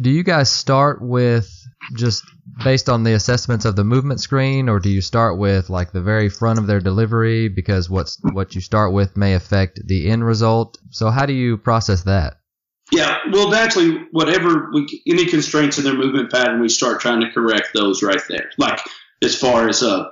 Do you guys start with just based on the assessments of the movement screen, or do you start with like the very front of their delivery because what's what you start with may affect the end result? So how do you process that? Yeah, well, actually, whatever we any constraints in their movement pattern, we start trying to correct those right there. Like as far as uh,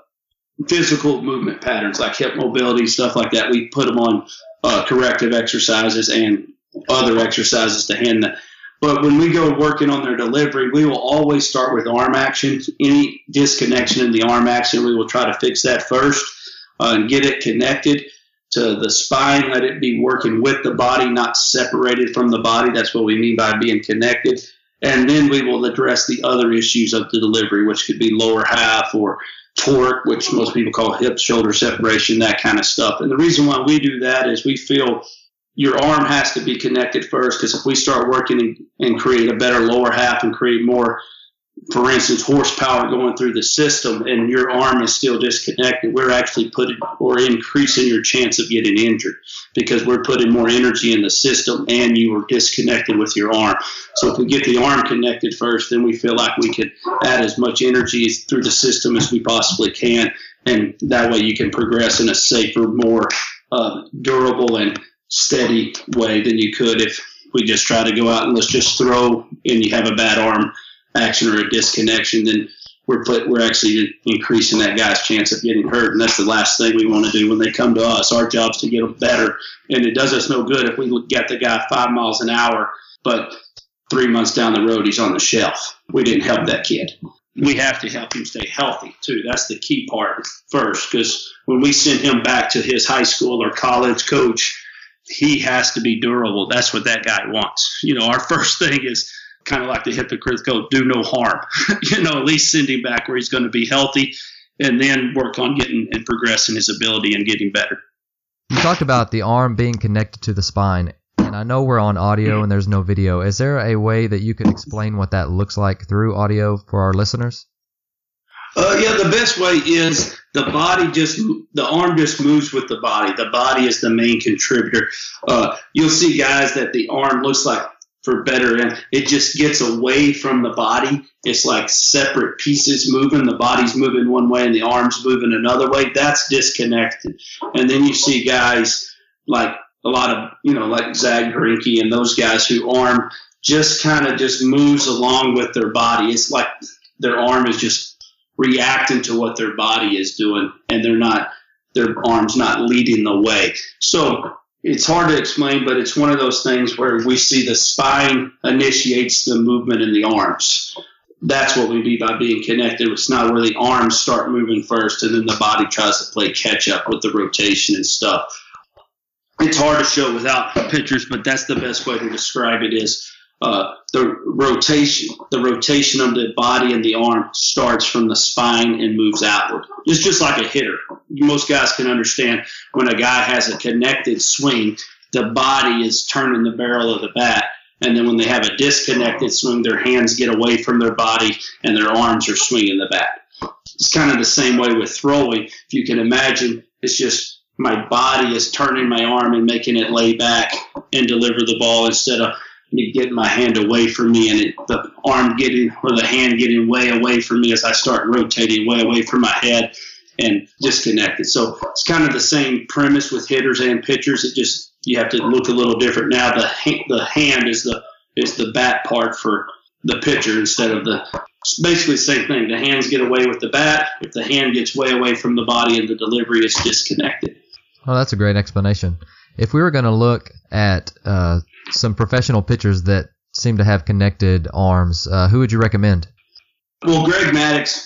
physical movement patterns, like hip mobility, stuff like that, we put them on uh, corrective exercises and other exercises to hand that. But when we go working on their delivery, we will always start with arm action. Any disconnection in the arm action, we will try to fix that first uh, and get it connected to the spine. Let it be working with the body, not separated from the body. That's what we mean by being connected. And then we will address the other issues of the delivery, which could be lower half or torque, which most people call hip shoulder separation, that kind of stuff. And the reason why we do that is we feel your arm has to be connected first because if we start working and, and, create a better lower half and create more, for instance, horsepower going through the system and your arm is still disconnected, we're actually putting or increasing your chance of getting injured because we're putting more energy in the system and you are disconnected with your arm. So if we get the arm connected first, then we feel like we can add as much energy through the system as we possibly can. And that way you can progress in a safer, more uh, durable and steady way than you could if we just try to go out and let's just throw and you have a bad arm action or a disconnection, then we're put, we're actually increasing that guy's chance of getting hurt, and that's the last thing we want to do when they come to us. Our job's to get them better, and it does us no good if we get the guy five miles an hour, but three months down the road he's on the shelf. We didn't help that kid. We have to help him stay healthy too. That's the key part first, because when we send him back to his high school or college coach, he has to be durable. That's what that guy wants. You know, our first thing is kind of like the hypocritical do no harm. you know, at least send him back where he's going to be healthy and then work on getting and progressing his ability and getting better. You talked about the arm being connected to the spine, and I know we're on audio mm-hmm. and there's no video. Is there a way that you could explain what that looks like through audio for our listeners? Uh, yeah, the best way is the body just the arm just moves with the body. The body is the main contributor. Uh, you'll see guys that the arm looks like for better and it just gets away from the body. It's like separate pieces moving. The body's moving one way and the arm's moving another way. That's disconnected. And then you see guys like a lot of you know like Zack Greinke and those guys who arm just kind of just moves along with their body. It's like their arm is just reacting to what their body is doing and they're not their arms not leading the way. So it's hard to explain, but it's one of those things where we see the spine initiates the movement in the arms. That's what we mean by being connected. It's not where the arms start moving first and then the body tries to play catch up with the rotation and stuff. It's hard to show without pictures, but that's the best way to describe it is uh, the rotation the rotation of the body and the arm starts from the spine and moves outward. It's just like a hitter. Most guys can understand when a guy has a connected swing, the body is turning the barrel of the bat. And then when they have a disconnected swing, their hands get away from their body and their arms are swinging the bat. It's kind of the same way with throwing. If you can imagine, it's just my body is turning my arm and making it lay back and deliver the ball instead of getting my hand away from me and it, the arm getting or the hand getting way away from me as I start rotating way away from my head and disconnected. So it's kind of the same premise with hitters and pitchers. It just you have to look a little different now. The the hand is the is the bat part for the pitcher instead of the basically the same thing. The hands get away with the bat. If the hand gets way away from the body and the delivery, is disconnected. Oh, that's a great explanation. If we were going to look at uh, some professional pitchers that seem to have connected arms. Uh, who would you recommend? Well, Greg Maddux,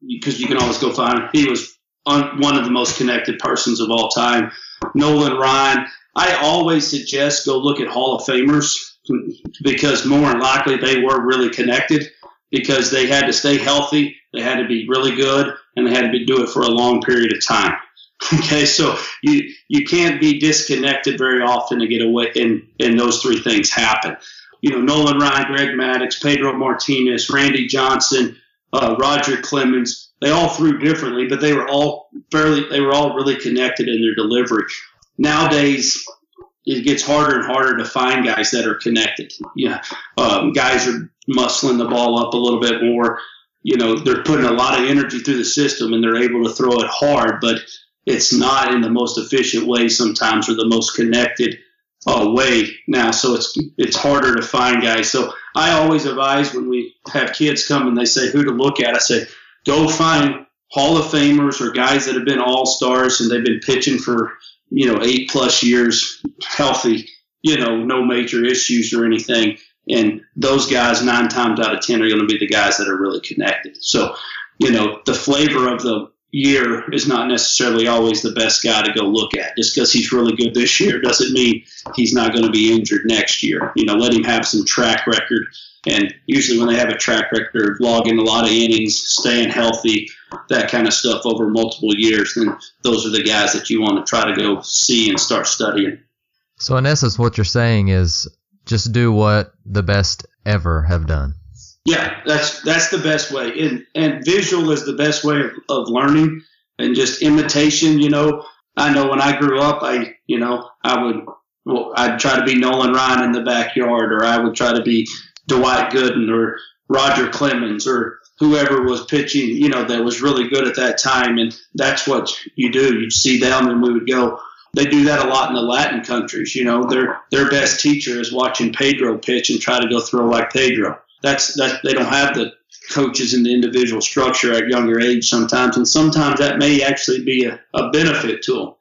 because uh, you can always go find him. He was un- one of the most connected persons of all time. Nolan Ryan. I always suggest go look at Hall of Famers because more than likely they were really connected because they had to stay healthy, they had to be really good, and they had to be, do it for a long period of time. Okay, so you you can't be disconnected very often to get away, and and those three things happen. You know, Nolan Ryan, Greg Maddux, Pedro Martinez, Randy Johnson, uh, Roger Clemens. They all threw differently, but they were all fairly. They were all really connected in their delivery. Nowadays, it gets harder and harder to find guys that are connected. Yeah, um, guys are muscling the ball up a little bit more. You know, they're putting a lot of energy through the system and they're able to throw it hard, but it's not in the most efficient way sometimes or the most connected uh, way now. So it's it's harder to find guys. So I always advise when we have kids come and they say who to look at, I say go find Hall of Famers or guys that have been All Stars and they've been pitching for you know eight plus years, healthy, you know, no major issues or anything. And those guys, nine times out of ten, are going to be the guys that are really connected. So, you know, the flavor of the year is not necessarily always the best guy to go look at. Just because he's really good this year doesn't mean he's not going to be injured next year. You know, let him have some track record. And usually, when they have a track record of logging a lot of innings, staying healthy, that kind of stuff over multiple years, then those are the guys that you want to try to go see and start studying. So, in essence, what you're saying is just do what the best ever have done. Yeah, that's that's the best way, and and visual is the best way of, of learning, and just imitation. You know, I know when I grew up, I you know I would well, I'd try to be Nolan Ryan in the backyard, or I would try to be Dwight Gooden or Roger Clemens or whoever was pitching, you know, that was really good at that time. And that's what you do. You'd see them and we would go, they do that a lot in the Latin countries. You know, their, their best teacher is watching Pedro pitch and try to go throw like Pedro that's that they don't have the coaches in the individual structure at younger age sometimes, and sometimes that may actually be a, a benefit to them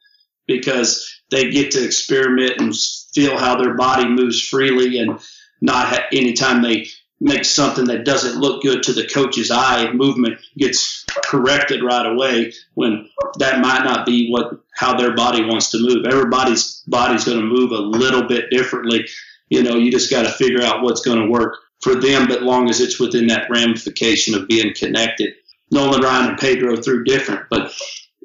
because they get to experiment and feel how their body moves freely and not ha- anytime they make something that doesn't look good to the coach's eye movement gets corrected right away when that might not be what how their body wants to move. Everybody's body's going to move a little bit differently. You know you just got to figure out what's going to work for them, but long as it's within that ramification of being connected. Nolan Ryan and Pedro threw different, but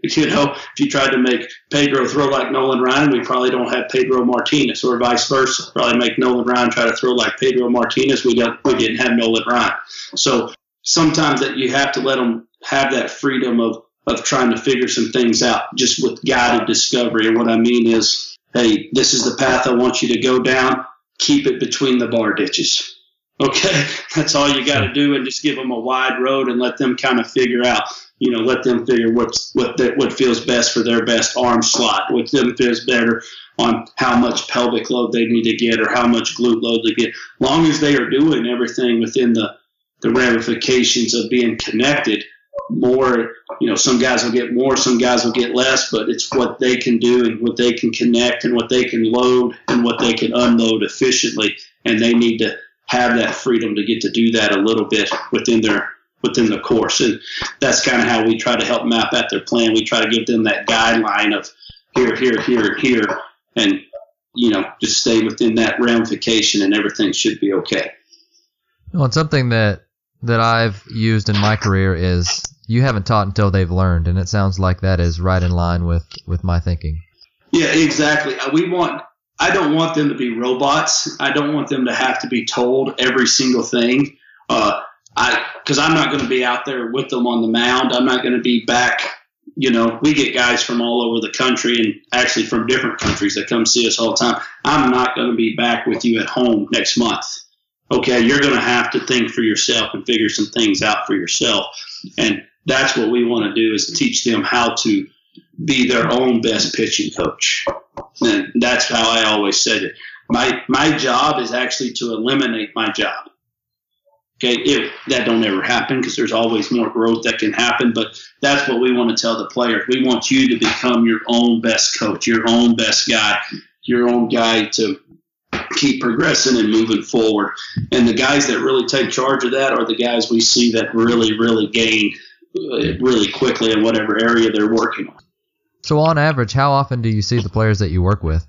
you know, if you tried to make Pedro throw like Nolan Ryan, we probably don't have Pedro Martinez, or vice versa. Probably make Nolan Ryan try to throw like Pedro Martinez. We don't, we didn't have Nolan Ryan. So sometimes that you have to let them have that freedom of of trying to figure some things out, just with guided discovery. And what I mean is, hey, this is the path I want you to go down. Keep it between the bar ditches. Okay, that's all you got to do, and just give them a wide road and let them kind of figure out. You know, let them figure what's what that what feels best for their best arm slot, what them feels better on how much pelvic load they need to get or how much glute load they get. Long as they are doing everything within the the ramifications of being connected, more you know, some guys will get more, some guys will get less, but it's what they can do and what they can connect and what they can load and what they can unload efficiently, and they need to have that freedom to get to do that a little bit within their within the course. And that's kind of how we try to help map out their plan. We try to give them that guideline of here, here, here, here, and you know, just stay within that ramification, and everything should be okay. Well, it's something that that I've used in my career is you haven't taught until they've learned, and it sounds like that is right in line with with my thinking. Yeah, exactly. Uh, we want I don't want them to be robots. I don't want them to have to be told every single thing. Uh, I because I'm not going to be out there with them on the mound. I'm not going to be back. You know, we get guys from all over the country and actually from different countries that come see us all the time. I'm not going to be back with you at home next month. Okay, you're going to have to think for yourself and figure some things out for yourself. And that's what we want to do is teach them how to be their own best pitching coach. And that's how I always said it. My my job is actually to eliminate my job. Okay, if that don't ever happen, because there's always more growth that can happen, but that's what we want to tell the players. We want you to become your own best coach, your own best guy, your own guy to keep progressing and moving forward. And the guys that really take charge of that are the guys we see that really, really gain uh, really quickly in whatever area they're working on. So, on average, how often do you see the players that you work with?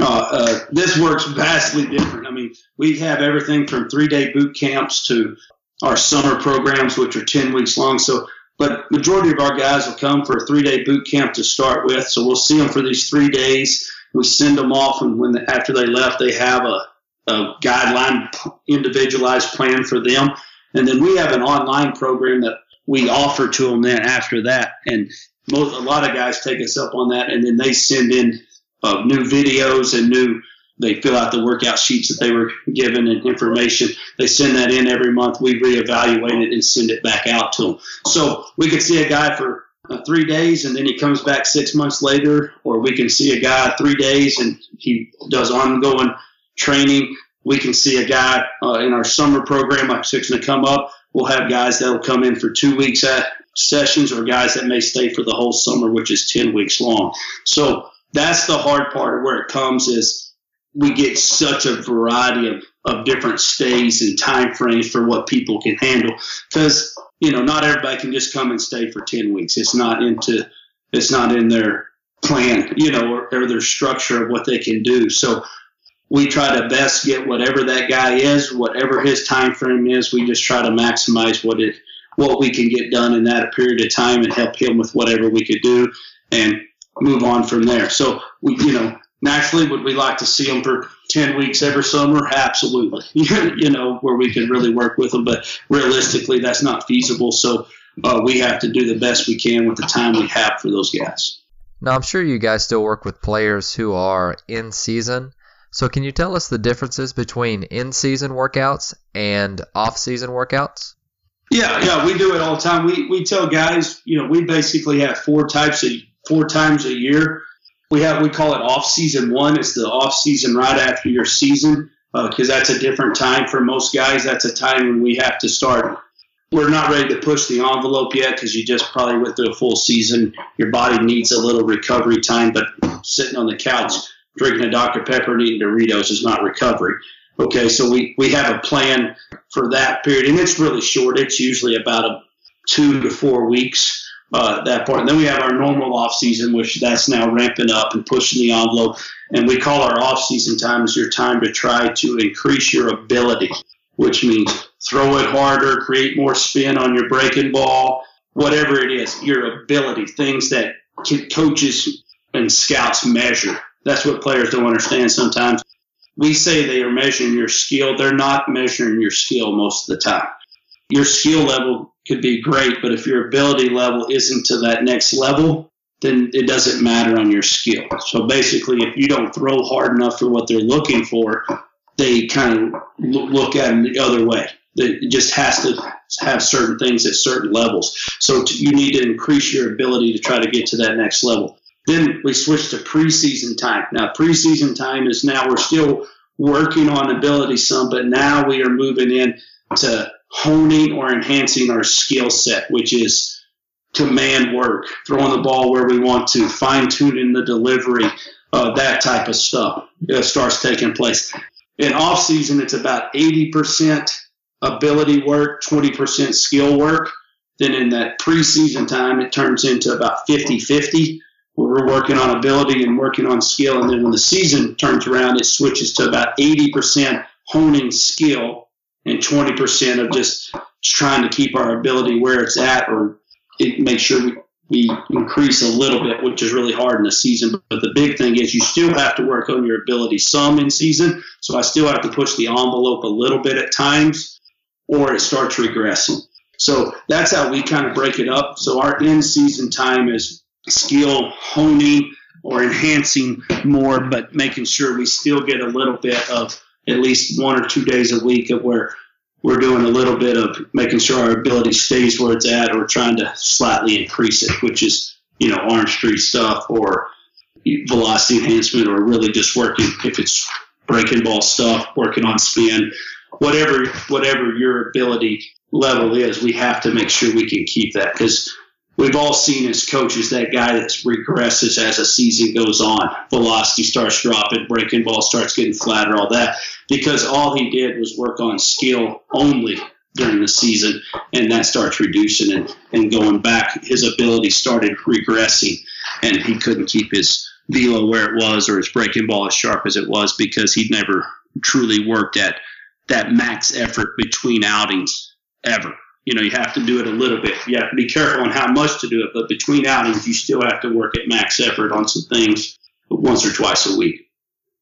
Uh, uh, this works vastly different. I mean, we have everything from three day boot camps to our summer programs, which are 10 weeks long. So, but majority of our guys will come for a three day boot camp to start with. So we'll see them for these three days. We send them off, and when the, after they left, they have a, a guideline, individualized plan for them. And then we have an online program that we offer to them then after that. And most, a lot of guys take us up on that, and then they send in of new videos and new they fill out the workout sheets that they were given and information. They send that in every month. We reevaluate it and send it back out to them. So we could see a guy for uh, three days and then he comes back six months later, or we can see a guy three days and he does ongoing training. We can see a guy uh, in our summer program, like six to come up. We'll have guys that will come in for two weeks at sessions or guys that may stay for the whole summer, which is 10 weeks long. So that's the hard part of where it comes is we get such a variety of, of different stays and time frames for what people can handle. Because you know not everybody can just come and stay for 10 weeks. It's not into it's not in their plan you know or, or their structure of what they can do. So we try to best get whatever that guy is whatever his time frame is. We just try to maximize what it what we can get done in that period of time and help him with whatever we could do and move on from there so we you know Naturally, would we like to see them for 10 weeks every summer? Absolutely. you know, where we can really work with them, but realistically, that's not feasible. So uh, we have to do the best we can with the time we have for those guys. Now, I'm sure you guys still work with players who are in season. So, can you tell us the differences between in season workouts and off season workouts? Yeah, yeah, we do it all the time. We, we tell guys, you know, we basically have four types of four times a year we have we call it off season one. It's the off season right after your season because uh, that's a different time for most guys. That's a time when we have to start. We're not ready to push the envelope yet because you just probably went through a full season. Your body needs a little recovery time, but sitting on the couch drinking a Dr. Pepper and eating Doritos is not recovery. Okay, so we, we have a plan for that period, and it's really short. It's usually about a two to four weeks uh, that part. And then we have our normal off season, which that's now ramping up and pushing the envelope. And we call our off season time as your time to try to increase your ability, which means throw it harder, create more spin on your breaking ball, whatever it is, your ability, things that coaches and scouts measure. That's what players don't understand sometimes. We say they are measuring your skill. They're not measuring your skill most of the time. Your skill level could be great, but if your ability level isn't to that next level, then it doesn't matter on your skill. So basically, if you don't throw hard enough for what they're looking for, they kind of look at it the other way. It just has to have certain things at certain levels. So you need to increase your ability to try to get to that next level. Then we switch to preseason time. Now, preseason time is now we're still working on ability some, but now we are moving in to honing or enhancing our skill set, which is command work, throwing the ball where we want to, fine tuning the delivery, uh, that type of stuff uh, starts taking place. In off season, it's about 80% ability work, 20% skill work. Then in that preseason time, it turns into about 50 50, where we're working on ability and working on skill. And then when the season turns around, it switches to about 80% honing skill and 20% of just trying to keep our ability where it's at or it, make sure we, we increase a little bit, which is really hard in the season. But the big thing is you still have to work on your ability some in season. So I still have to push the envelope a little bit at times or it starts regressing. So that's how we kind of break it up. So our in season time is skill honing or enhancing more, but making sure we still get a little bit of at least one or two days a week of where we're doing a little bit of making sure our ability stays where it's at or trying to slightly increase it, which is, you know, Orange Street stuff or velocity enhancement or really just working if it's breaking ball stuff, working on spin, whatever whatever your ability level is, we have to make sure we can keep that because we've all seen as coaches that guy that regresses as a season goes on. Velocity starts dropping, breaking ball starts getting flatter, all that, because all he did was work on skill only during the season, and that starts reducing and, and going back. His ability started regressing, and he couldn't keep his velo where it was or his breaking ball as sharp as it was because he'd never truly worked at that max effort between outings ever you know, you have to do it a little bit. You have to be careful on how much to do it, but between outings, you still have to work at max effort on some things once or twice a week.